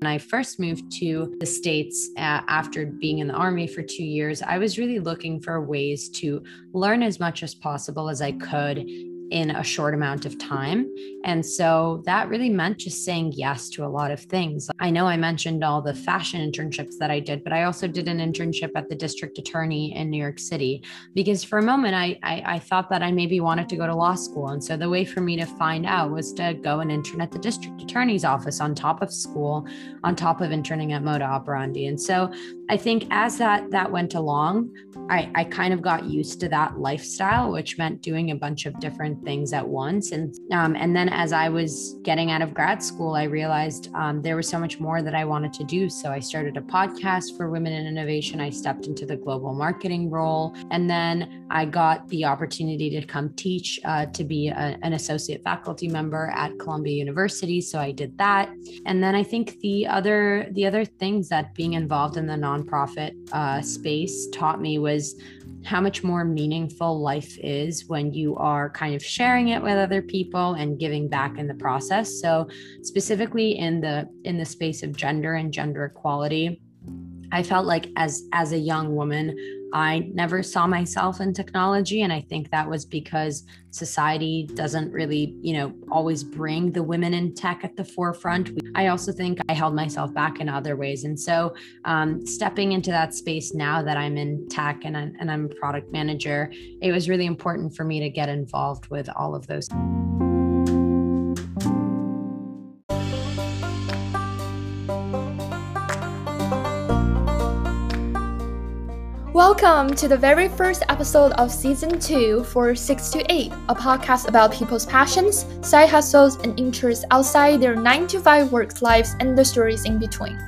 When I first moved to the States uh, after being in the Army for two years, I was really looking for ways to learn as much as possible as I could in a short amount of time. And so that really meant just saying yes to a lot of things. I know I mentioned all the fashion internships that I did, but I also did an internship at the district attorney in New York City because for a moment I, I, I thought that I maybe wanted to go to law school. And so the way for me to find out was to go and intern at the district attorney's office on top of school, on top of interning at Moda Operandi. And so I think as that that went along, I, I kind of got used to that lifestyle, which meant doing a bunch of different things at once. And um, and then as I was getting out of grad school, I realized um, there was so much more that I wanted to do. So I started a podcast for women in innovation. I stepped into the global marketing role, and then I got the opportunity to come teach uh, to be a, an associate faculty member at Columbia University. So I did that, and then I think the other the other things that being involved in the non nonprofit uh, space taught me was how much more meaningful life is when you are kind of sharing it with other people and giving back in the process. So specifically in the in the space of gender and gender equality i felt like as as a young woman I never saw myself in technology. And I think that was because society doesn't really, you know, always bring the women in tech at the forefront. I also think I held myself back in other ways. And so um, stepping into that space now that I'm in tech and, I, and I'm a product manager, it was really important for me to get involved with all of those. Welcome to the very first episode of season 2 for 6 to 8, a podcast about people's passions, side hustles, and interests outside their 9 to 5 work lives and the stories in between.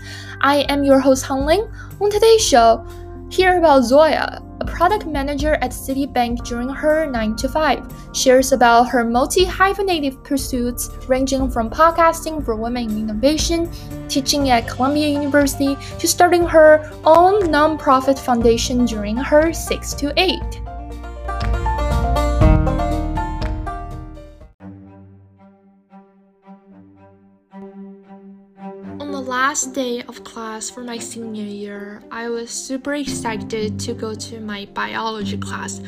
I am your host Hong Ling. On today's show, hear about Zoya, a product manager at Citibank during her 9 to 5, shares about her multi hyphenated pursuits ranging from podcasting for women in innovation, teaching at Columbia University, to starting her own nonprofit foundation during her 6 to 8. Last day of class for my senior year, I was super excited to go to my biology class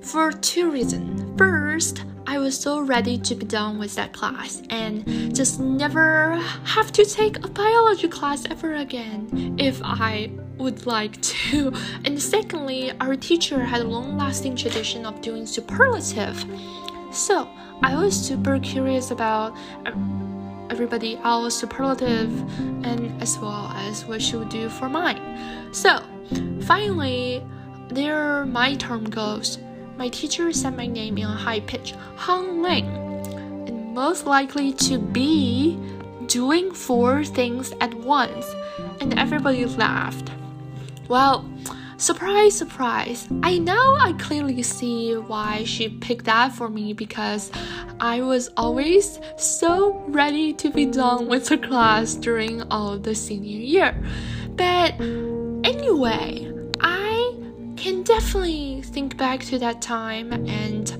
for two reasons. First, I was so ready to be done with that class and just never have to take a biology class ever again if I would like to. And secondly, our teacher had a long lasting tradition of doing superlative. So I was super curious about. Uh, Everybody else superlative and as well as what she would do for mine. So finally, there my term goes. My teacher said my name in a high pitch, Hong Ling, and most likely to be doing four things at once, and everybody laughed. Well, Surprise, surprise. I know I clearly see why she picked that for me because I was always so ready to be done with the class during all the senior year. But anyway, I can definitely think back to that time and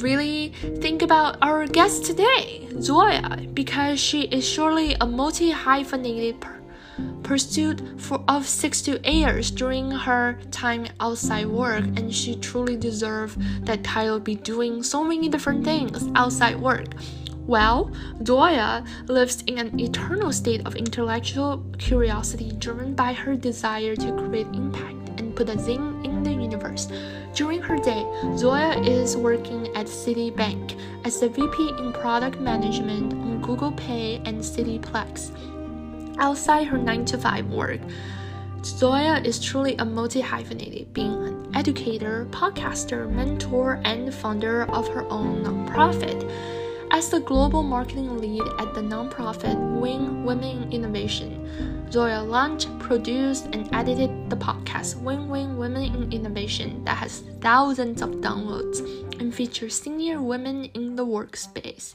really think about our guest today, Zoya, because she is surely a multi hyphenated person pursuit for, of six to eight years during her time outside work, and she truly deserves that title be doing so many different things outside work. Well, Zoya lives in an eternal state of intellectual curiosity driven by her desire to create impact and put a zing in the universe. During her day, Zoya is working at Citibank as a VP in product management on Google Pay and Citiplex outside her 9 to 5 work. Zoya is truly a multi hyphenated, being an educator, podcaster, mentor, and founder of her own nonprofit. As the global marketing lead at the nonprofit Win Women in Innovation, Zoya launched, produced, and edited the podcast Win Win Women in Innovation that has thousands of downloads and features senior women in the workspace.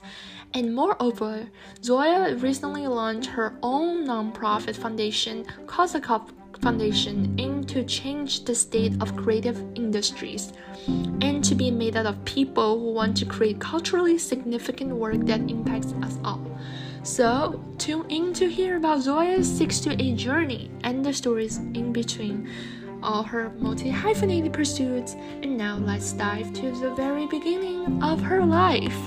And moreover, Zoya recently launched her own nonprofit foundation, Kozakov Foundation, aimed to change the state of creative industries and to be made out of people who want to create culturally significant work that impacts us all. So, tune in to hear about Zoya's 6 to 8 journey and the stories in between all her multi hyphenated pursuits. And now let's dive to the very beginning of her life.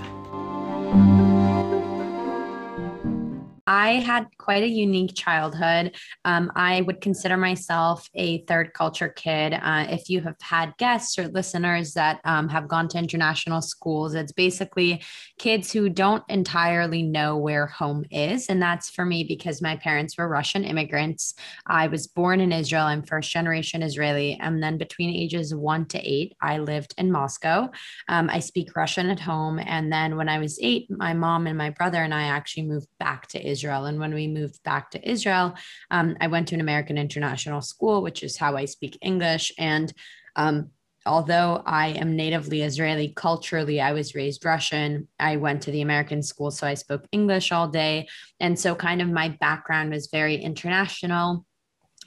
I had quite a unique childhood. Um, I would consider myself a third culture kid. Uh, if you have had guests or listeners that um, have gone to international schools, it's basically kids who don't entirely know where home is. And that's for me because my parents were Russian immigrants. I was born in Israel. I'm first generation Israeli. And then between ages one to eight, I lived in Moscow. Um, I speak Russian at home. And then when I was eight, my mom and my brother and I actually moved back to Israel. Israel. And when we moved back to Israel, um, I went to an American international school, which is how I speak English. And um, although I am natively Israeli, culturally, I was raised Russian. I went to the American school, so I spoke English all day. And so, kind of, my background was very international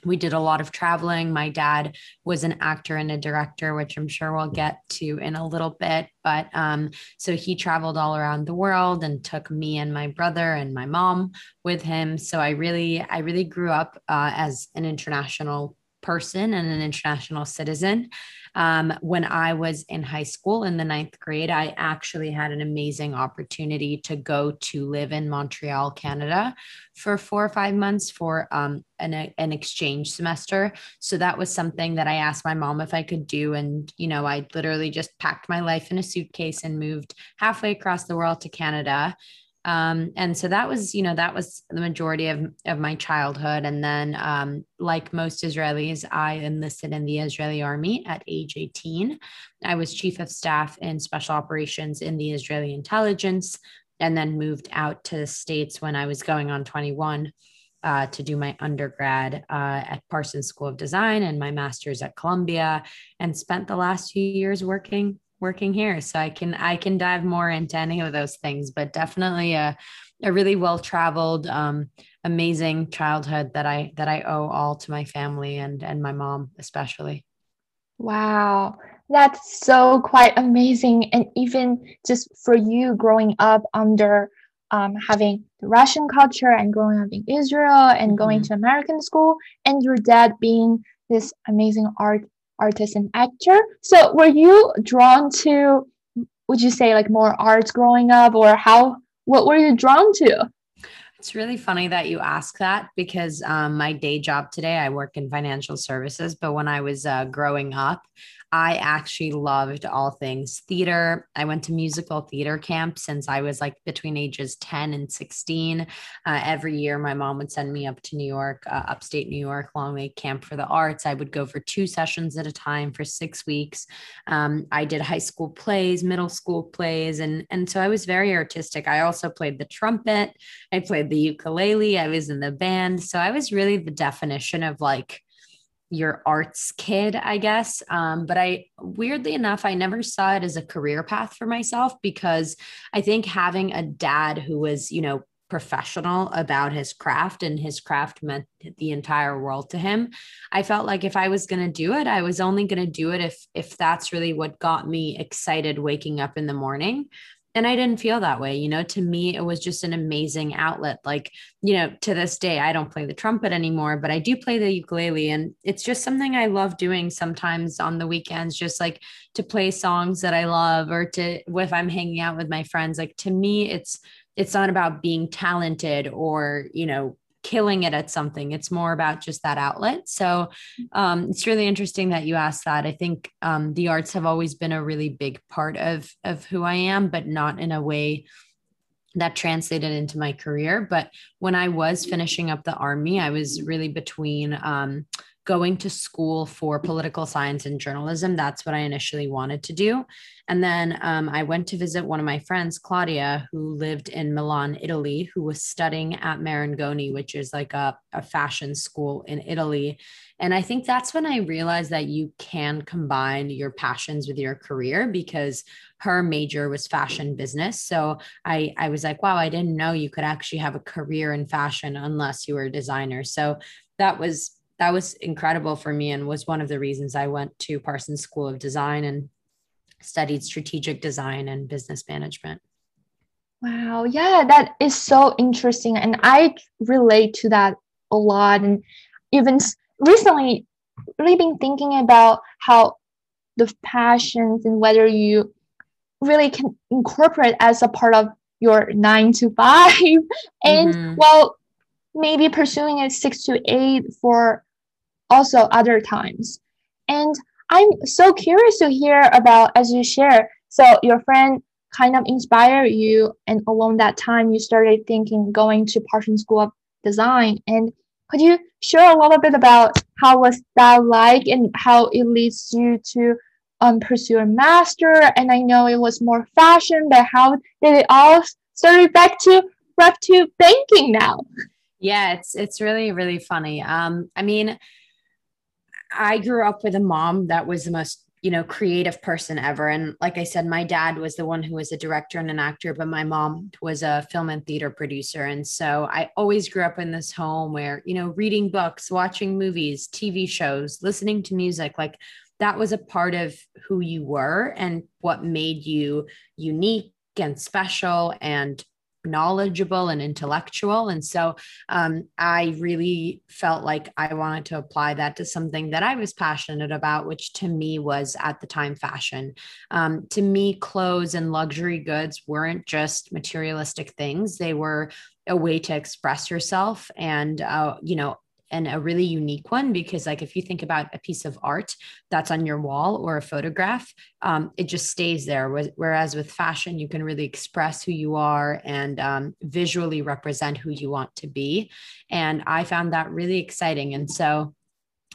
we did a lot of traveling. My dad was an actor and a director, which I'm sure we'll get to in a little bit. But um, so he traveled all around the world and took me and my brother and my mom with him. So I really, I really grew up uh, as an international person and an international citizen. Um, when I was in high school in the ninth grade, I actually had an amazing opportunity to go to live in Montreal, Canada for four or five months for um, an, an exchange semester. So that was something that I asked my mom if I could do. And, you know, I literally just packed my life in a suitcase and moved halfway across the world to Canada. Um, and so that was, you know, that was the majority of, of my childhood. And then, um, like most Israelis, I enlisted in the Israeli army at age 18. I was chief of staff in special operations in the Israeli intelligence, and then moved out to the States when I was going on 21 uh, to do my undergrad uh, at Parsons School of Design and my master's at Columbia, and spent the last few years working working here. So i can i can dive more into any of those things but definitely a, a really well traveled um, amazing childhood that i that i owe all to my family and and my mom especially. Wow. That's so quite amazing. And even just for you growing up under um, having the russian culture and growing up in israel and mm-hmm. going to american school and your dad being this amazing art artist and actor. So were you drawn to would you say like more arts growing up or how what were you drawn to? It's really funny that you ask that because um, my day job today, I work in financial services. But when I was uh, growing up, I actually loved all things theater. I went to musical theater camp since I was like between ages 10 and 16. Uh, every year, my mom would send me up to New York, uh, upstate New York, Long Lake Camp for the Arts. I would go for two sessions at a time for six weeks. Um, I did high school plays, middle school plays, and, and so I was very artistic. I also played the trumpet, I played the ukulele, I was in the band. So I was really the definition of like, your arts kid, I guess. Um, but I, weirdly enough, I never saw it as a career path for myself because I think having a dad who was, you know, professional about his craft and his craft meant the entire world to him i felt like if i was going to do it i was only going to do it if if that's really what got me excited waking up in the morning and I didn't feel that way. You know, to me, it was just an amazing outlet. Like, you know, to this day, I don't play the trumpet anymore, but I do play the ukulele. And it's just something I love doing sometimes on the weekends, just like to play songs that I love or to, if I'm hanging out with my friends, like to me, it's, it's not about being talented or, you know, killing it at something. It's more about just that outlet. So um, it's really interesting that you asked that. I think um, the arts have always been a really big part of of who I am, but not in a way that translated into my career. But when I was finishing up the army, I was really between um, going to school for political science and journalism. That's what I initially wanted to do. And then um, I went to visit one of my friends, Claudia, who lived in Milan, Italy, who was studying at Marangoni, which is like a, a fashion school in Italy. And I think that's when I realized that you can combine your passions with your career because her major was fashion business. So I, I was like, wow, I didn't know you could actually have a career in fashion unless you were a designer. So that was that was incredible for me and was one of the reasons I went to Parsons School of Design and studied strategic design and business management. Wow, yeah, that is so interesting. And I relate to that a lot. And even recently, really been thinking about how the passions and whether you really can incorporate as a part of your nine to five and mm-hmm. well maybe pursuing it six to eight for also other times and i'm so curious to hear about as you share so your friend kind of inspired you and along that time you started thinking going to Parsons School of Design and could you share a little bit about how was that like and how it leads you to um, pursue a master? And I know it was more fashion, but how did it all start back to back to banking now? Yeah, it's it's really really funny. Um, I mean, I grew up with a mom that was the most you know creative person ever. And like i said my dad was the one who was a director and an actor but my mom was a film and theater producer. And so i always grew up in this home where you know reading books watching movies tv shows listening to music like that was a part of who you were and what made you unique and special and knowledgeable and intellectual. And so um, I really felt like I wanted to apply that to something that I was passionate about, which to me was at the time fashion. Um, to me, clothes and luxury goods weren't just materialistic things, they were a way to express yourself and uh, you know and a really unique one because like if you think about a piece of art that's on your wall or a photograph um, it just stays there. Whereas with fashion you can really express who you are and um, visually represent who you want to be. And i found that really exciting. And so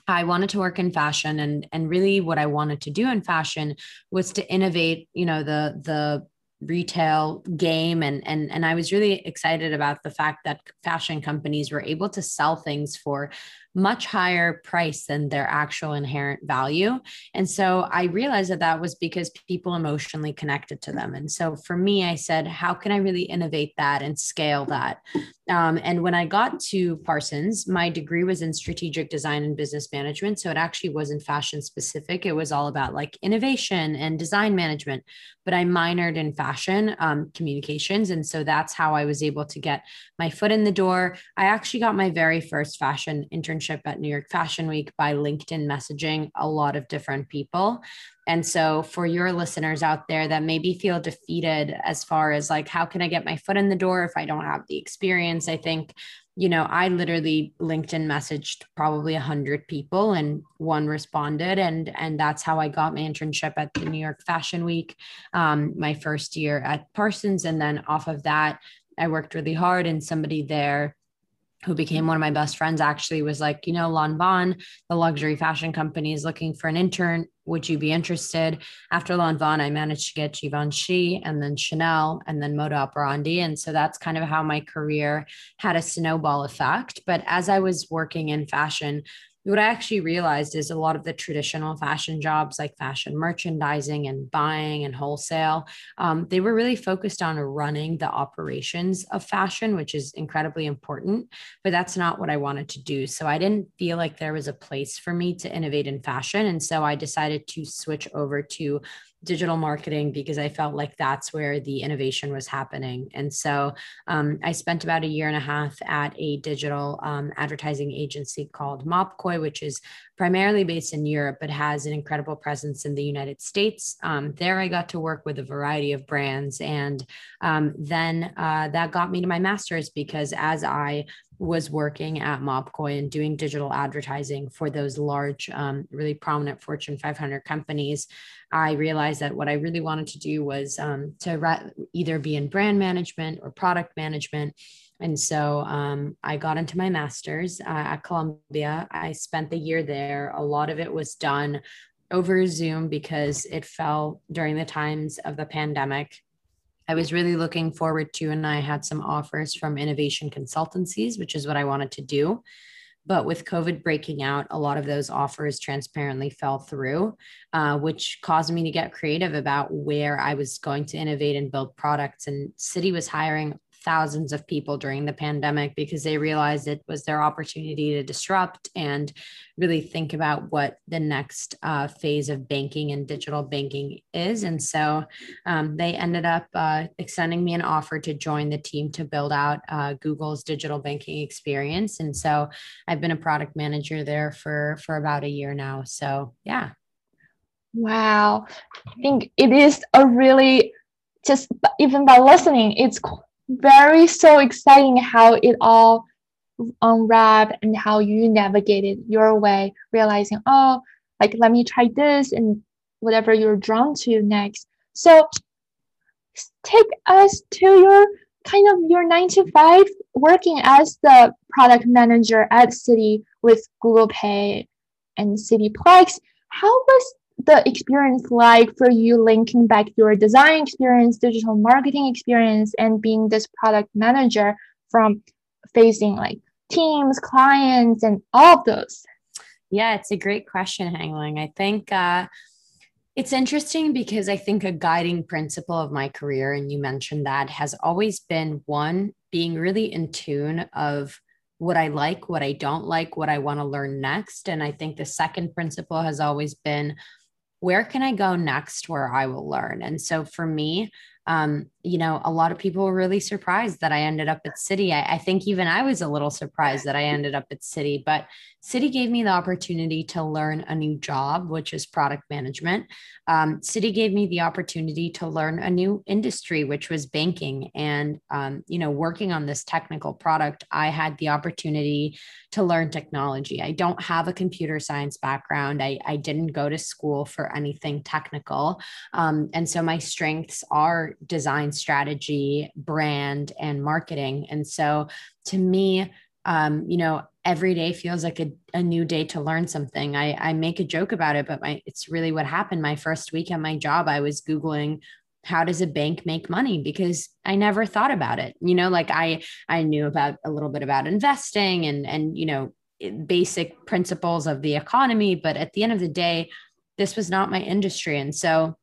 I wanted to work in fashion and and really what I wanted to do in fashion was to innovate, you know, the the retail game. And and and I was really excited about the fact that fashion companies were able to sell things for much higher price than their actual inherent value. And so I realized that that was because people emotionally connected to them. And so for me, I said, how can I really innovate that and scale that? Um, and when I got to Parsons, my degree was in strategic design and business management. So it actually wasn't fashion specific. It was all about like innovation and design management. But I minored in fashion um, communications. And so that's how I was able to get my foot in the door. I actually got my very first fashion internship at New York Fashion Week by LinkedIn messaging a lot of different people. And so, for your listeners out there that maybe feel defeated as far as like, how can I get my foot in the door if I don't have the experience? I think, you know, I literally LinkedIn messaged probably a hundred people and one responded. And, and that's how I got my internship at the New York Fashion Week, um, my first year at Parsons. And then off of that, I worked really hard and somebody there who became one of my best friends actually was like, you know, Lanvin, the luxury fashion company is looking for an intern. Would you be interested? After Lanvin, I managed to get Givenchy and then Chanel and then Moda Operandi. And so that's kind of how my career had a snowball effect. But as I was working in fashion, what I actually realized is a lot of the traditional fashion jobs, like fashion merchandising and buying and wholesale, um, they were really focused on running the operations of fashion, which is incredibly important. But that's not what I wanted to do. So I didn't feel like there was a place for me to innovate in fashion. And so I decided to switch over to digital marketing because I felt like that's where the innovation was happening. And so um, I spent about a year and a half at a digital um, advertising agency called Mobkoi, which is primarily based in Europe, but has an incredible presence in the United States. Um, there, I got to work with a variety of brands. And um, then uh, that got me to my master's because as I was working at Mobkoi and doing digital advertising for those large, um, really prominent Fortune 500 companies, I realized that what I really wanted to do was um, to re- either be in brand management or product management. And so um, I got into my master's uh, at Columbia. I spent the year there. A lot of it was done over Zoom because it fell during the times of the pandemic. I was really looking forward to, and I had some offers from innovation consultancies, which is what I wanted to do. But with COVID breaking out, a lot of those offers transparently fell through, uh, which caused me to get creative about where I was going to innovate and build products. And Citi was hiring thousands of people during the pandemic because they realized it was their opportunity to disrupt and really think about what the next uh, phase of banking and digital banking is. And so um, they ended up uh, extending me an offer to join the team to build out uh, Google's digital banking experience. And so I've been a product manager there for for about a year now. So yeah. Wow, I think it is a really just even by listening, it's very so exciting how it all unwrapped and how you navigated your way, realizing, oh, like let me try this and whatever you're drawn to next. So take us to your kind of your nine to five working as the product manager at Citi with Google Pay and Citiplex. How was the experience like for you linking back your design experience, digital marketing experience, and being this product manager from facing like teams, clients, and all of those? Yeah, it's a great question, Hong Ling. I think uh, it's interesting because I think a guiding principle of my career, and you mentioned that, has always been one being really in tune of what I like, what I don't like, what I want to learn next. And I think the second principle has always been where can I go next where I will learn? And so for me, um, you know, a lot of people were really surprised that I ended up at Citi. I, I, think even I was a little surprised that I ended up at Citi, but Citi gave me the opportunity to learn a new job, which is product management. Um, Citi gave me the opportunity to learn a new industry, which was banking. And, um, you know, working on this technical product, I had the opportunity to learn technology. I don't have a computer science background. I, I didn't go to school for anything technical. Um, and so my strengths are design strategy, brand, and marketing. And so to me, um, you know, every day feels like a, a new day to learn something. I, I make a joke about it, but my it's really what happened. My first week at my job, I was Googling how does a bank make money because i never thought about it you know like i i knew about a little bit about investing and and you know basic principles of the economy but at the end of the day this was not my industry and so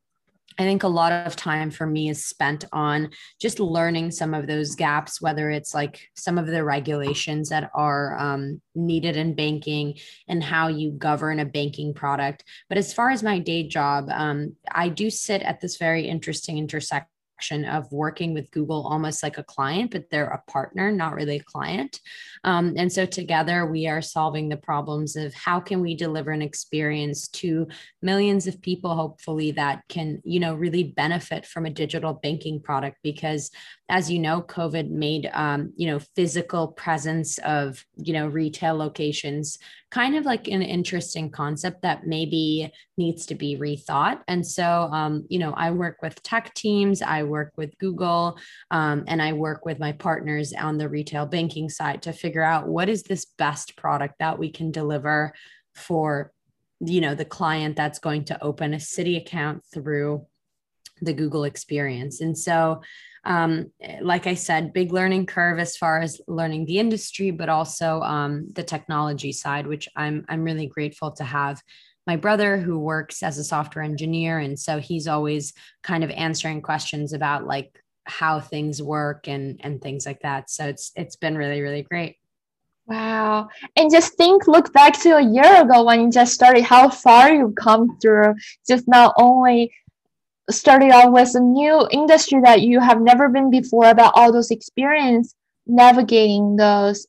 I think a lot of time for me is spent on just learning some of those gaps, whether it's like some of the regulations that are um, needed in banking and how you govern a banking product. But as far as my day job, um, I do sit at this very interesting intersection of working with Google almost like a client, but they're a partner, not really a client. Um, and so together we are solving the problems of how can we deliver an experience to millions of people, hopefully that can, you know, really benefit from a digital banking product because as you know, COVID made, um, you know, physical presence of, you know, retail locations kind of like an interesting concept that maybe needs to be rethought. And so, um, you know, I work with tech teams, I work with Google, um, and I work with my partners on the retail banking side to figure out what is this best product that we can deliver for, you know, the client that's going to open a Citi account through the Google experience. And so, um, like I said, big learning curve as far as learning the industry, but also um, the technology side, which I'm I'm really grateful to have my brother who works as a software engineer, and so he's always kind of answering questions about like how things work and and things like that. So it's it's been really really great. Wow. And just think, look back to a year ago when you just started, how far you've come through. Just not only starting off with a new industry that you have never been before about all those experience navigating those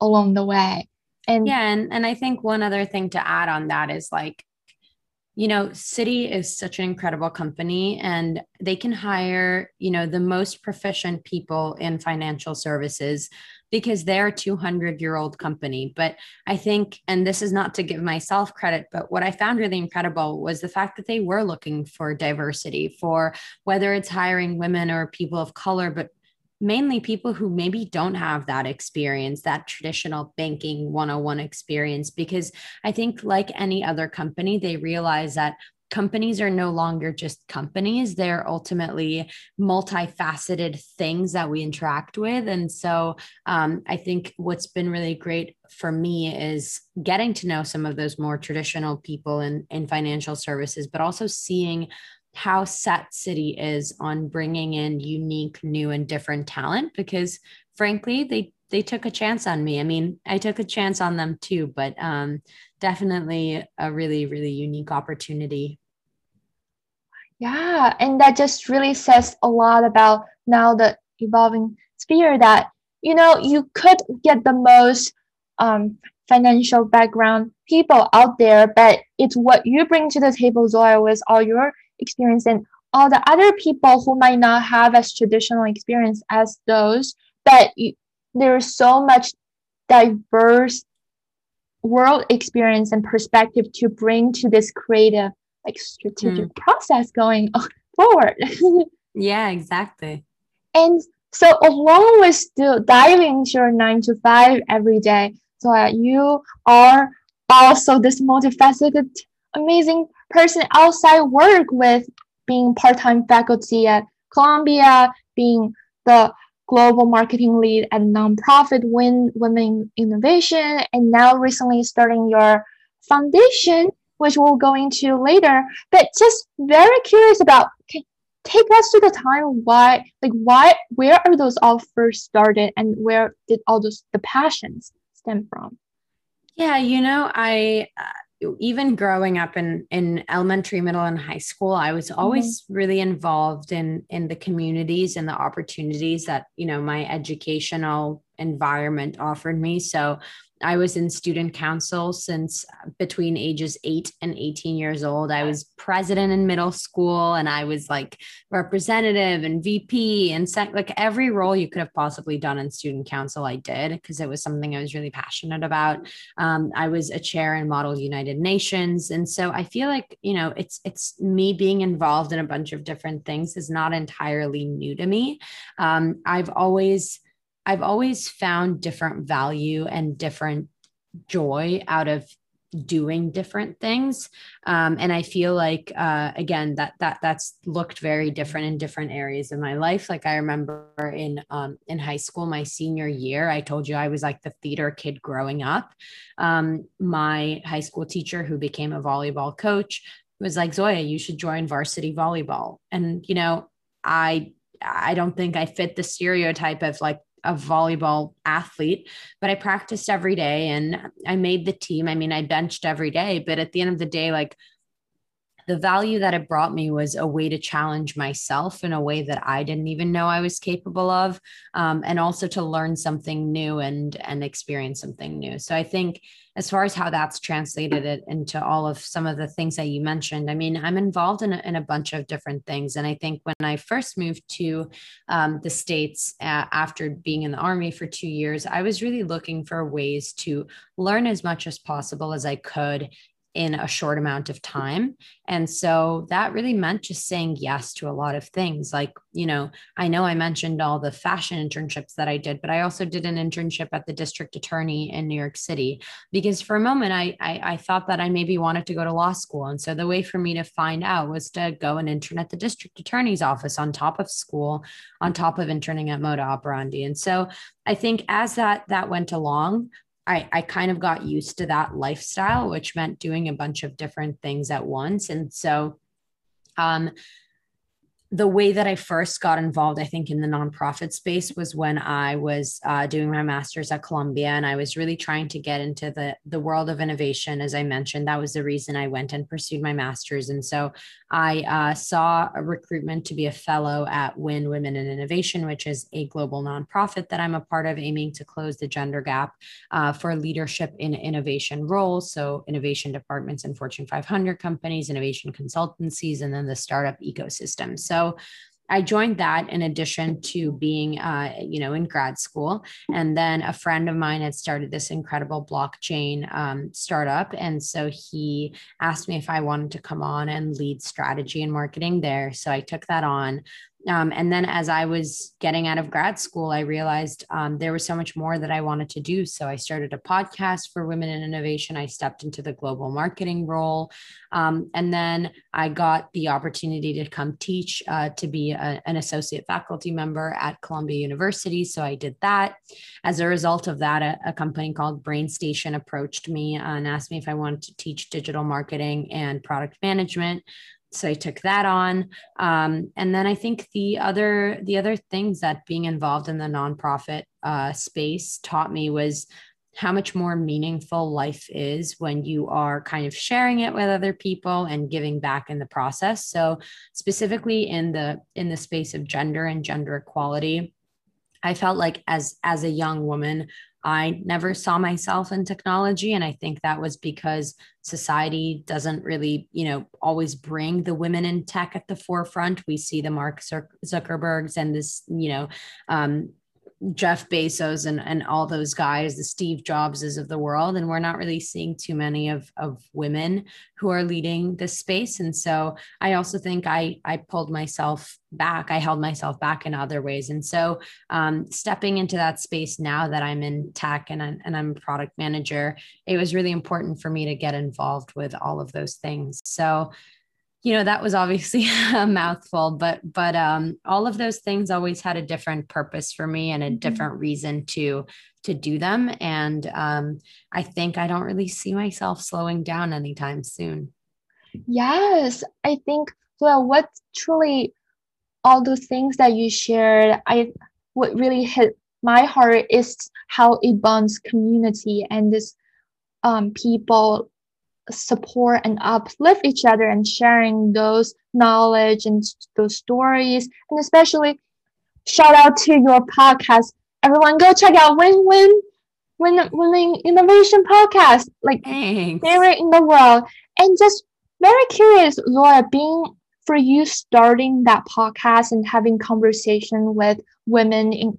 along the way. And yeah and, and i think one other thing to add on that is like you know Citi is such an incredible company and they can hire you know the most proficient people in financial services because they're a 200 year old company. But I think, and this is not to give myself credit, but what I found really incredible was the fact that they were looking for diversity for whether it's hiring women or people of color, but mainly people who maybe don't have that experience, that traditional banking 101 experience. Because I think, like any other company, they realize that companies are no longer just companies. They're ultimately multifaceted things that we interact with. And so um, i think what's been really great for me is getting to know some of those more traditional people in, in financial services but also seeing how set Citi is on bringing in unique new and different talent because frankly they they took a chance on me. I mean i took a chance on them too but um, definitely a really really unique opportunity yeah and that just really says a lot about now the evolving sphere that you know you could get the most um, financial background people out there but it's what you bring to the table zoya with all your experience and all the other people who might not have as traditional experience as those. But you, there's so much diverse world experience and perspective to bring to this creative like strategic mm. process going forward. Yeah exactly. And so along with still diving into your nine to five every day. So uh, you are also this multifaceted amazing person outside work with being part-time faculty at Columbia, being the global marketing lead at nonprofit Win Women Innovation, and now recently starting your foundation, which we'll go into later. But just very curious about okay, take us to the time why like why where are those all first started and where did all those the passions stem from? Yeah, you know, I uh, even growing up in in elementary middle and high school i was mm-hmm. always mm-hmm. really involved in in the communities and the opportunities that you know my educational environment offered me so I was in student council since uh, between ages eight and 18 years old. I was president in middle school and I was like representative and VP and like every role you could have possibly done in student council, I did because it was something I was really passionate about. Um, I was a chair in Model United Nations. And so I feel like, you know, it's, it's me being involved in a bunch of different things is not entirely new to me. Um, I've always, I've always found different value and different joy out of doing different things. Um, and i feel like uh, again that that that's looked very different in different areas of my life. Like i remember in um, in high school my senior year i told you i was like the theater kid growing up. Um, my high school teacher who became a volleyball coach was like zoya you should join varsity volleyball. And you know i i don't think i fit the stereotype of like a volleyball athlete, but I practiced every day and I made the team. I mean, I benched every day, but at the end of the day, like the value that it brought me was a way to challenge myself in a way that I didn't even know I was capable of, um, and also to learn something new and and experience something new. So I think as far as how that's translated it into all of some of the things that you mentioned, I mean, I'm involved in a, in a bunch of different things, and I think when I first moved to um, the states uh, after being in the army for two years, I was really looking for ways to learn as much as possible as I could in a short amount of time. And so that really meant just saying yes to a lot of things. Like, you know, I know I mentioned all the fashion internships that I did, but I also did an internship at the district attorney in New York City because for a moment I, I, I thought that I maybe wanted to go to law school. And so the way for me to find out was to go and intern at the district attorney's office on top of school, on top of interning at Moda Operandi. And so I think as that that went along, I, I kind of got used to that lifestyle, which meant doing a bunch of different things at once. And so, um, the way that I first got involved, I think, in the nonprofit space was when I was uh, doing my master's at Columbia, and I was really trying to get into the the world of innovation. As I mentioned, that was the reason I went and pursued my master's. And so I uh, saw a recruitment to be a fellow at Win Women in Innovation, which is a global nonprofit that I'm a part of, aiming to close the gender gap uh, for leadership in innovation roles. So innovation departments in Fortune 500 companies, innovation consultancies, and then the startup ecosystem. So so I joined that in addition to being, uh, you know, in grad school. And then a friend of mine had started this incredible blockchain um, startup. And so he asked me if I wanted to come on and lead strategy and marketing there. So I took that on. Um, and then as I was getting out of grad school, I realized um, there was so much more that I wanted to do. So I started a podcast for women in innovation. I stepped into the global marketing role. Um, and then I got the opportunity to come teach uh, to be a, an associate faculty member at Columbia University. So I did that. As a result of that, a, a company called BrainStation approached me and asked me if I wanted to teach digital marketing and product management so I took that on, um, and then I think the other the other things that being involved in the nonprofit uh, space taught me was how much more meaningful life is when you are kind of sharing it with other people and giving back in the process. So specifically in the in the space of gender and gender equality i felt like as as a young woman I never saw myself in technology. And I think that was because society doesn't really, you know, always bring the women in tech at the forefront. We see the Mark Zuckerbergs and this, you know, um, Jeff Bezos and, and all those guys, the Steve Jobses of the world. And we're not really seeing too many of, of women who are leading this space. And so I also think I, I pulled myself back. I held myself back in other ways. And so um, stepping into that space now that I'm in tech and I'm, and I'm a product manager, it was really important for me to get involved with all of those things. So you know that was obviously a mouthful but but um all of those things always had a different purpose for me and a mm-hmm. different reason to to do them and um i think i don't really see myself slowing down anytime soon yes i think well what truly all those things that you shared i what really hit my heart is how it bonds community and this um people support and uplift each other and sharing those knowledge and those stories. And especially shout out to your podcast. Everyone go check out win win win winning innovation podcast. Like Thanks. favorite in the world. And just very curious laura being for you starting that podcast and having conversation with women in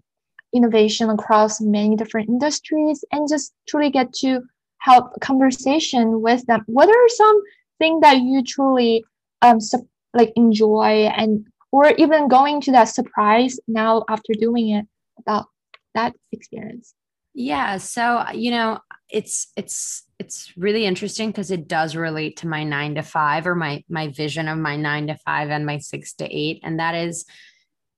innovation across many different industries and just truly get to help conversation with them. What are some things that you truly um like enjoy and or even going to that surprise now after doing it about that experience? Yeah so you know it's it's it's really interesting because it does relate to my 9 to 5 or my my vision of my 9 to 5 and my 6 to 8 and that is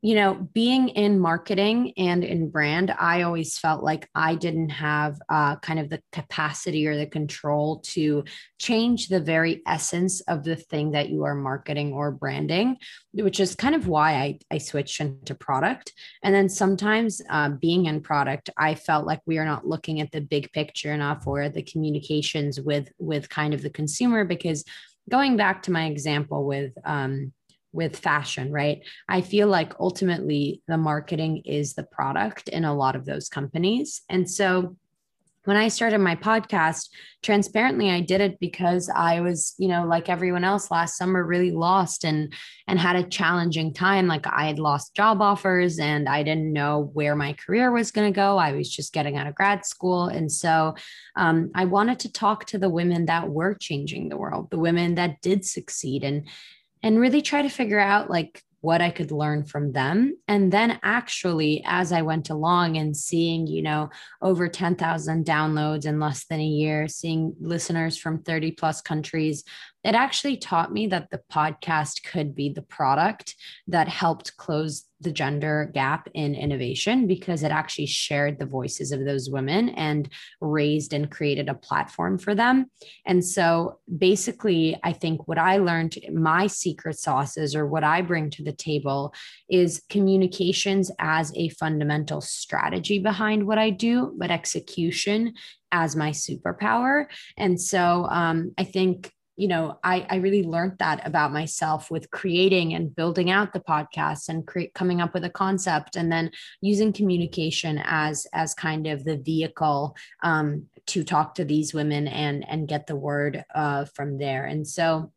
you know, being in marketing and in brand, I always felt like I didn't have uh, kind of the capacity or the control to change the very essence of the thing that you are marketing or branding, which is kind of why I, I switched into product. And then sometimes uh, being in product, I felt like we are not looking at the big picture enough or the communications with with kind of the consumer because going back to my example with um, with fashion, right? I feel like ultimately the marketing is the product in a lot of those companies. And so when I started my podcast, transparently, I did it because I was, you know, like everyone else last summer, really lost and and had a challenging time. Like I had lost job offers and I didn't know where my career was going to go. I was just getting out of grad school, and so um, I wanted to talk to the women that were changing the world, the women that did succeed, and and really try to figure out like what I could learn from them. And then actually, as I went along and seeing, you know, over 10,000 downloads in less than a year, seeing listeners from 30 plus countries, it actually taught me that the podcast could be the product that helped close the gender gap in innovation because it actually shared the voices of those women and raised and created a platform for them. And so basically, I think what I learned, my secret sauces or what I bring to the table is communications as a fundamental strategy behind what I do, but execution as my superpower. And so um, I think you know I, I really learned that about myself with creating and building out the podcast and create coming up with a concept and then using communication as as kind of the vehicle um, to talk to these women and and get the word uh, from there. And so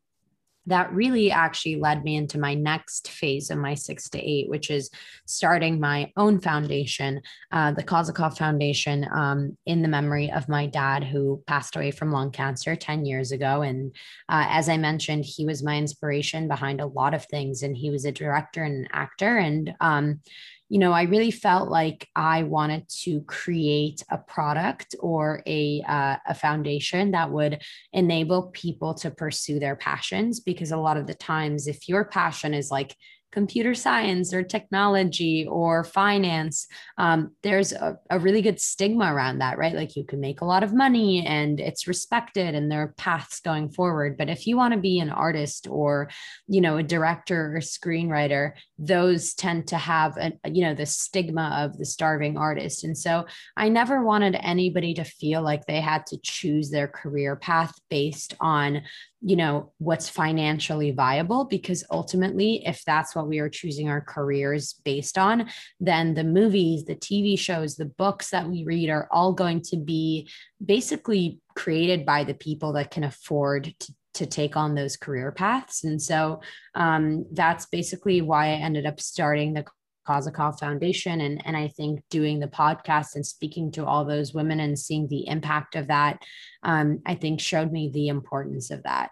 that really actually led me into my next phase of my six to eight, which is starting my own foundation, uh, the Kozakov Foundation, um, in the memory of my dad who passed away from lung cancer 10 years ago. And uh, as I mentioned, he was my inspiration behind a lot of things, and he was a director and an actor. And um, you know, I really felt like I wanted to create a product or a uh, a foundation that would enable people to pursue their passions. Because a lot of the times, if your passion is like computer science or technology or finance, um, there's a, a really good stigma around that, right? Like you can make a lot of money and it's respected and there are paths going forward. But if you want to be an artist or, you know, a director or screenwriter, those tend to have, a, you know, the stigma of the starving artist. And so I never wanted anybody to feel like they had to choose their career path based on you know what's financially viable because ultimately if that's what we are choosing our careers based on then the movies the tv shows the books that we read are all going to be basically created by the people that can afford to to take on those career paths. And so um, that's basically why I ended up starting the Kozakov Foundation. And, and I think doing the podcast and speaking to all those women and seeing the impact of that, um, I think showed me the importance of that.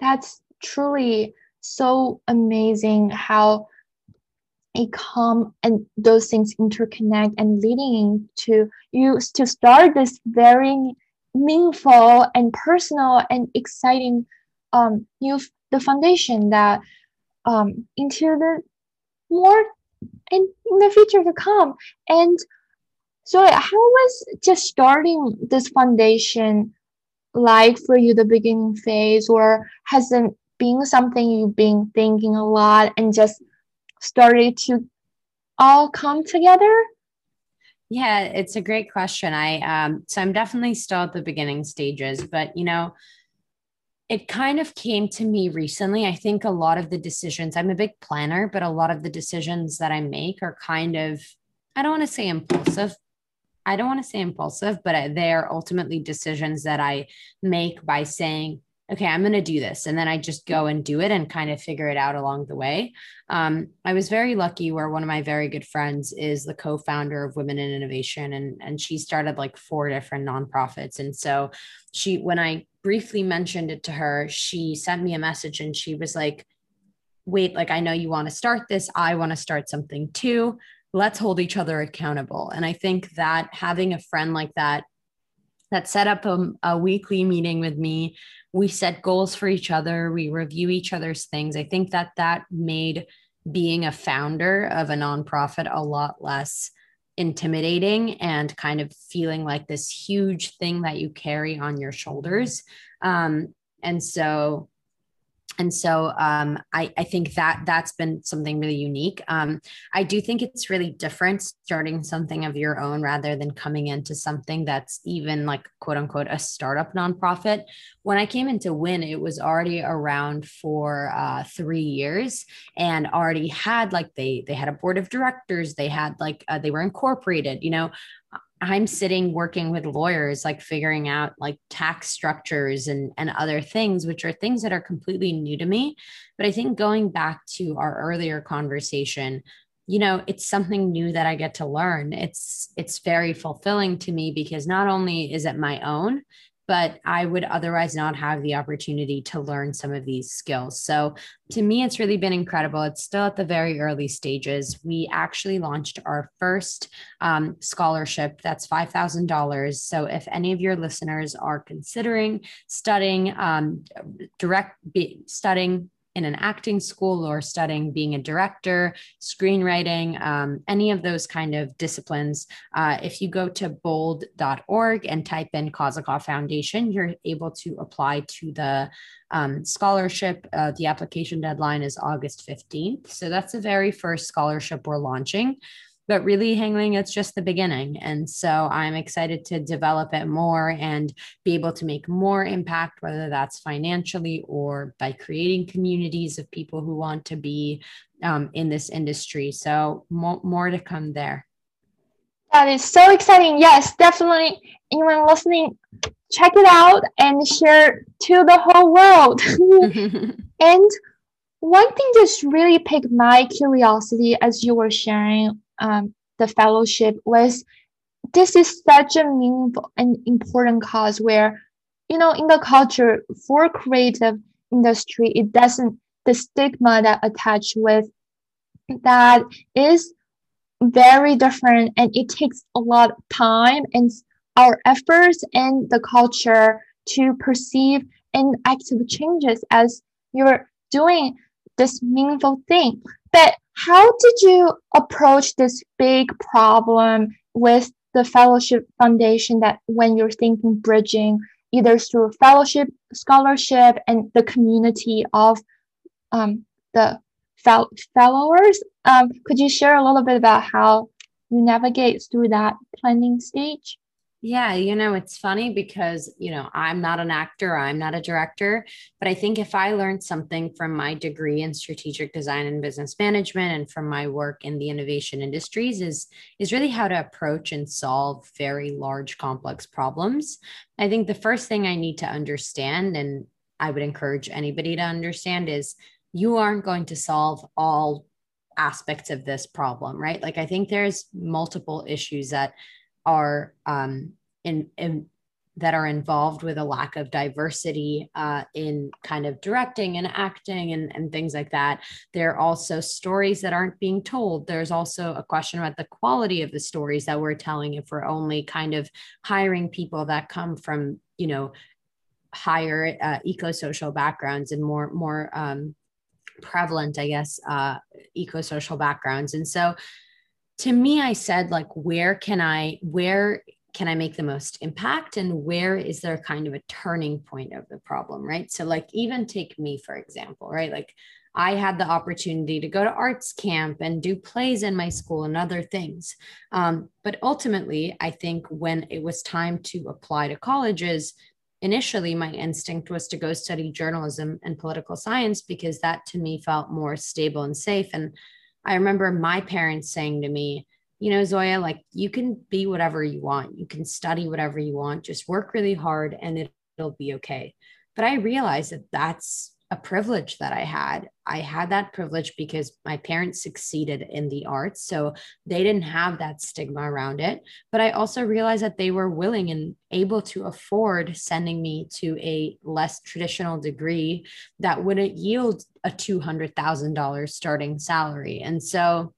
That's truly so amazing how it come and those things interconnect and leading to you to start this very meaningful and personal and exciting um new the foundation that um into the more in, in the future to come. And so how was just starting this foundation like for you the beginning phase or has it been something you've been thinking a lot and just started to all come together? Yeah, it's a great question. I um so I'm definitely still at the beginning stages, but you know, it kind of came to me recently. I think a lot of the decisions, I'm a big planner, but a lot of the decisions that I make are kind of, I don't want to say impulsive. I don't want to say impulsive, but they're ultimately decisions that I make by saying, okay, I'm going to do this. And then I just go and do it and kind of figure it out along the way. Um, I was very lucky where one of my very good friends is the co founder of Women in Innovation, and, and she started like four different nonprofits. And so she, when I briefly mentioned it to her, she sent me a message and she was like, wait, like, I know you want to start this. I want to start something too. Let's hold each other accountable. And I think that having a friend like that, that set up a, a weekly meeting with me, we set goals for each other, we review each other's things. I think that that made being a founder of a nonprofit a lot less intimidating and kind of feeling like this huge thing that you carry on your shoulders. Um, and so and so um, I, I, think that that's been something really unique. Um, I do think it's really different starting something of your own rather than coming into something that's even like quote unquote a startup nonprofit. When I came into Win, it was already around for uh, three years and already had like they they had a board of directors. They had like uh, they were incorporated. You know, I'm sitting working with lawyers, like figuring out like tax structures and, and other things, which are things that are completely new to me. But I think going back to our earlier conversation, you know, it's something new that I get to learn. It's it's very fulfilling to me because not only is it my own, but I would otherwise not have the opportunity to learn some of these skills. So to me, it's really been incredible. It's still at the very early stages. We actually launched our first um, scholarship that's $5,000. So if any of your listeners are considering studying um, direct be, studying in an acting school or studying being a director, screenwriting, um, any of those kind of disciplines, uh, if you go to bold.org and type in Kozakov Foundation, you're able to apply to the um, scholarship. Uh, the application deadline is August 15th. So that's the very first scholarship we're launching but really Hong Ling, it's just the beginning. And so I'm excited to develop it more and be able to make more impact, whether that's financially or by creating communities of people who want to be um, in this industry. So more, more to come there. That is so exciting. Yes, definitely. Anyone listening, check it out and share to the whole world. and one thing just really piqued my curiosity as you were sharing um, the fellowship was this is such a meaningful and important cause where you know in the culture for creative industry it doesn't the stigma that attached with that is very different and it takes a lot of time and our efforts and the culture to perceive and active changes as you're doing this meaningful thing. But how did you approach this big problem with the fellowship foundation that when you're thinking bridging either through fellowship, scholarship, and the community of um, the fel- followers. Um, could you share a little bit about how you navigate through that planning stage? Yeah, you know, it's funny because, you know, I'm not an actor, I'm not a director, but I think if I learned something from my degree in strategic design and business management and from my work in the innovation industries is is really how to approach and solve very large complex problems. I think the first thing I need to understand and I would encourage anybody to understand is you aren't going to solve all aspects of this problem, right? Like I think there's multiple issues that are um, in, in that are involved with a lack of diversity uh, in kind of directing and acting and, and things like that. There are also stories that aren't being told. There's also a question about the quality of the stories that we're telling if we're only kind of hiring people that come from, you know, higher uh, eco-social backgrounds and more, more um, prevalent, I guess, uh, eco-social backgrounds. And so to me, I said, like, where can I, where can I make the most impact and where is there kind of a turning point of the problem, right? So, like, even take me, for example, right? Like, I had the opportunity to go to arts camp and do plays in my school and other things. Um, but ultimately, I think when it was time to apply to colleges, initially my instinct was to go study journalism and political science because that to me felt more stable and safe. And I remember my parents saying to me, you know, Zoya, like you can be whatever you want, you can study whatever you want, just work really hard and it, it'll be okay. But I realized that that's a privilege that I had. I had that privilege because my parents succeeded in the arts. So they didn't have that stigma around it. But I also realized that they were willing and able to afford sending me to a less traditional degree that wouldn't yield a $200,000 starting salary. And so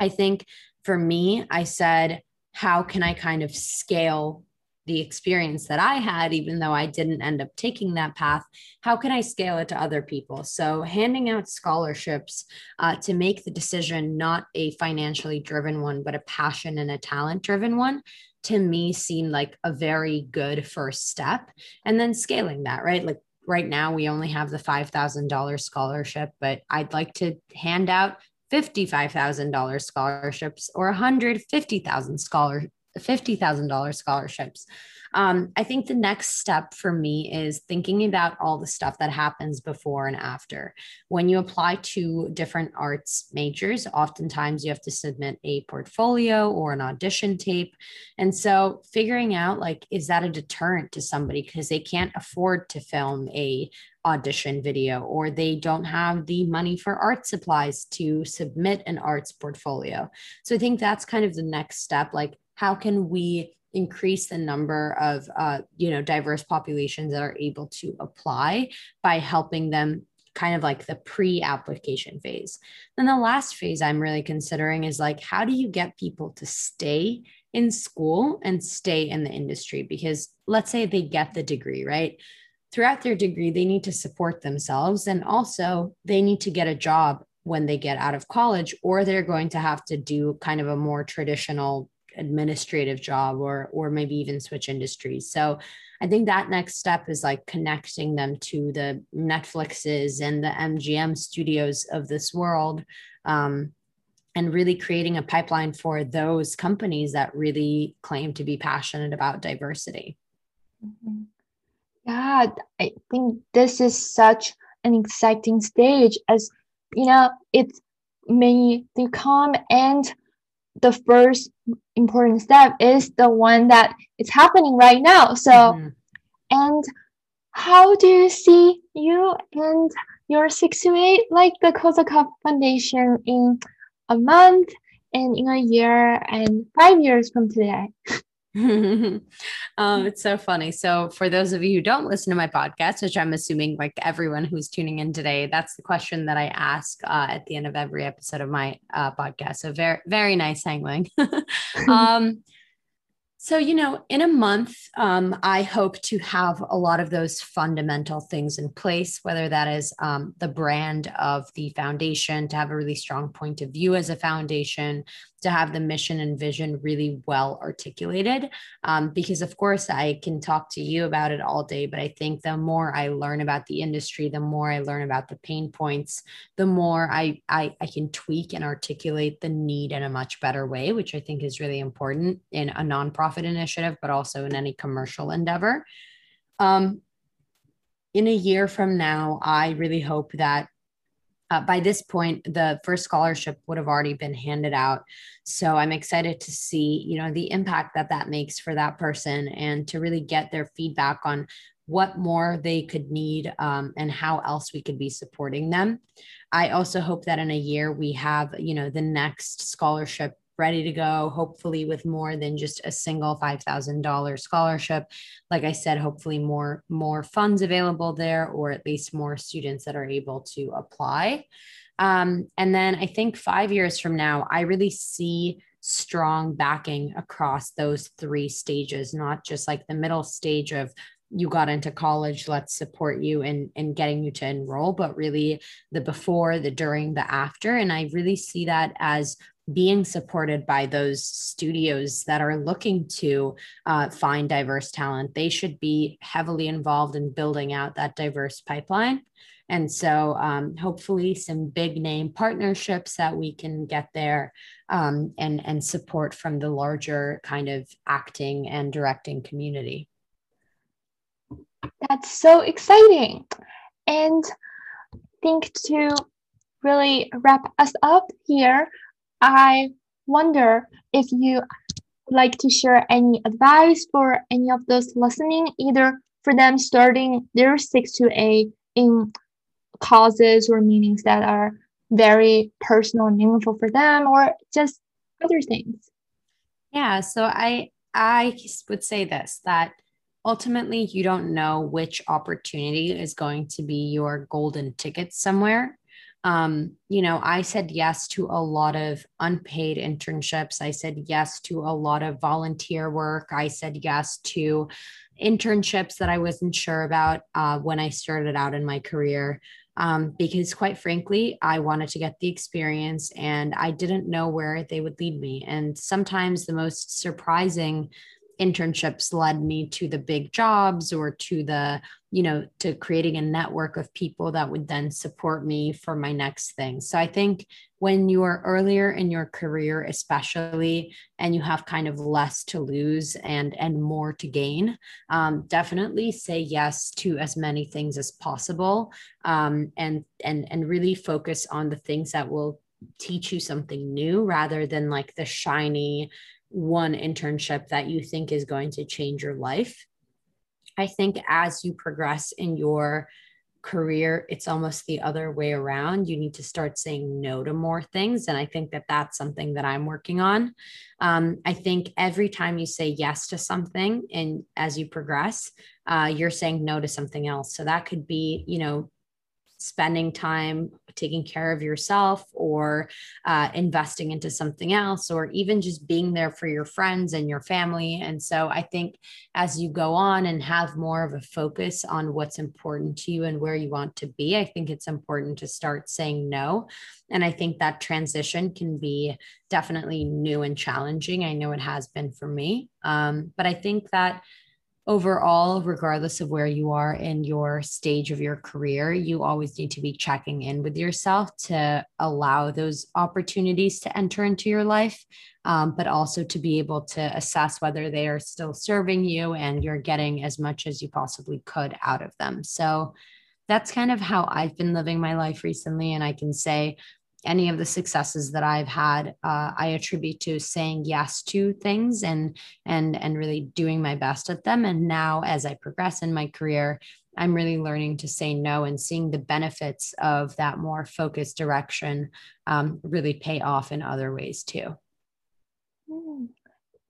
I think for me, I said, how can I kind of scale the experience that I had, even though I didn't end up taking that path, how can I scale it to other people? So, handing out scholarships uh, to make the decision not a financially driven one, but a passion and a talent driven one, to me seemed like a very good first step. And then scaling that, right? Like right now, we only have the $5,000 scholarship, but I'd like to hand out $55,000 scholarships or 150,000 scholar $50,000 scholarships. Um, I think the next step for me is thinking about all the stuff that happens before and after. When you apply to different arts majors, oftentimes you have to submit a portfolio or an audition tape. And so figuring out like, is that a deterrent to somebody because they can't afford to film a audition video or they don't have the money for art supplies to submit an arts portfolio. So I think that's kind of the next step. Like, how can we increase the number of uh, you know diverse populations that are able to apply by helping them kind of like the pre-application phase? Then the last phase i'm really considering is like how do you get people to stay in school and stay in the industry? Because let's say they get the degree right? Throughout their degree they need to support themselves and also they need to get a job when they get out of college or they're going to have to do kind of a more traditional administrative job or or maybe even switch industries so i think that next step is like connecting them to the netflixes and the mgm studios of this world um, and really creating a pipeline for those companies that really claim to be passionate about diversity mm-hmm. yeah i think this is such an exciting stage as you know it's may become and the first important step is the one that is happening right now. So, mm-hmm. and how do you see you and your six to eight like the Kozakov Foundation in a month and in a year and five years from today? um, it's so funny. So, for those of you who don't listen to my podcast, which I'm assuming like everyone who's tuning in today, that's the question that I ask uh, at the end of every episode of my uh, podcast. So, very, very nice, Hong Ling. um, So, you know, in a month, um, I hope to have a lot of those fundamental things in place, whether that is um, the brand of the foundation, to have a really strong point of view as a foundation, to have the mission and vision really well articulated. Um, because, of course, I can talk to you about it all day, but I think the more I learn about the industry, the more I learn about the pain points, the more I, I, I can tweak and articulate the need in a much better way, which I think is really important in a nonprofit initiative, but also in any commercial endeavor. Um, in a year from now, I really hope that uh, by this point the first scholarship would have already been handed out. So i'm excited to see you know the impact that that makes for that person and to really get their feedback on what more they could need um, and how else we could be supporting them. I also hope that in a year we have you know the next scholarship ready to go, hopefully with more than just a single $5,000 scholarship. Like I said, hopefully more, more funds available there, or at least more students that are able to apply. Um, and then I think five years from now, I really see strong backing across those three stages, not just like the middle stage of you got into college let's support you in in getting you to enroll but really the before the during the after and i really see that as being supported by those studios that are looking to uh, find diverse talent. They should be heavily involved in building out that diverse pipeline. And so, um, hopefully, some big name partnerships that we can get there um, and, and support from the larger kind of acting and directing community. That's so exciting. And think to really wrap us up here, I wonder if you like to share any advice for any of those listening, either for them starting their 6 to 8 in causes or meanings that are very personal and meaningful for them, or just other things. Yeah, so I I would say this that ultimately you don't know which opportunity is going to be your golden ticket somewhere um, you know, I said yes to a lot of unpaid internships. I said yes to a lot of volunteer work. I said yes to internships that I wasn't sure about uh, when I started out in my career. Um, because quite frankly, I wanted to get the experience and I didn't know where they would lead me. And sometimes the most surprising internships led me to the big jobs or to the you know to creating a network of people that would then support me for my next thing so i think when you are earlier in your career especially and you have kind of less to lose and and more to gain um, definitely say yes to as many things as possible um, and and and really focus on the things that will teach you something new rather than like the shiny one internship that you think is going to change your life. I think as you progress in your career, it's almost the other way around. You need to start saying no to more things. And I think that that's something that I'm working on. Um, I think every time you say yes to something and as you progress, uh, you're saying no to something else. So that could be, you know, spending time taking care of yourself or uh, investing into something else or even just being there for your friends and your family. And so i think as you go on and have more of a focus on what's important to you and where you want to be i think it's important to start saying no. And i think that transition can be definitely new and challenging. I know it has been for me. Um, but i think that overall, regardless of where you are in your stage of your career, you always need to be checking in with yourself to allow those opportunities to enter into your life, um, but also to be able to assess whether they are still serving you and you're getting as much as you possibly could out of them. So, that's kind of how I've been living my life recently. And I can say any of the successes that I've had, uh, I attribute to saying yes to things and and and really doing my best at them. And now, as I progress in my career, I'm really learning to say no and seeing the benefits of that more focused direction um, really pay off in other ways too. Hmm.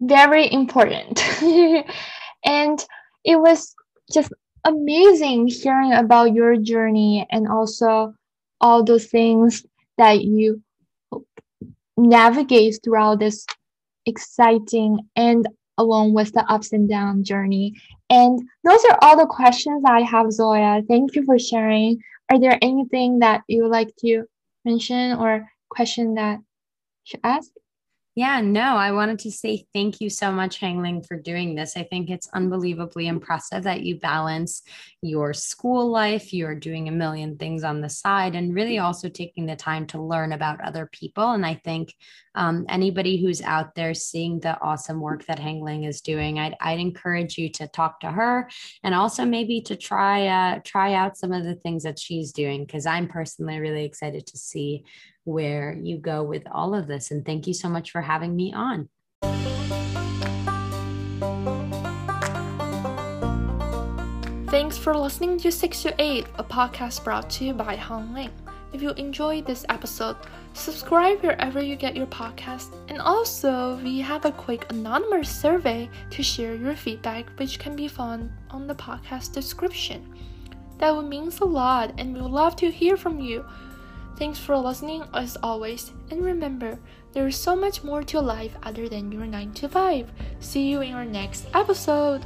Very important, and it was just amazing hearing about your journey and also all those things that you navigate throughout this exciting and along with the ups and down journey. And those are all the questions I have, Zoya. Thank you for sharing. Are there anything that you would like to mention or question that should ask? Yeah, no, I wanted to say thank you so much, Hong Ling, for doing this. I think it's unbelievably impressive that you balance your school life, you're doing a million things on the side, and really also taking the time to learn about other people. And I think um, anybody who's out there seeing the awesome work that Hong Ling is doing, I'd, I'd encourage you to talk to her and also maybe to try uh, try out some of the things that she's doing because I'm personally really excited to see where you go with all of this. And thank you so much for having me on. Thanks for listening to 6 to 8, a podcast brought to you by Hong Ling. If you enjoyed this episode, subscribe wherever you get your podcast. And also, we have a quick anonymous survey to share your feedback, which can be found on the podcast description. That would mean a lot, and we would love to hear from you. Thanks for listening as always, and remember, there is so much more to life other than your 9 to 5. See you in our next episode.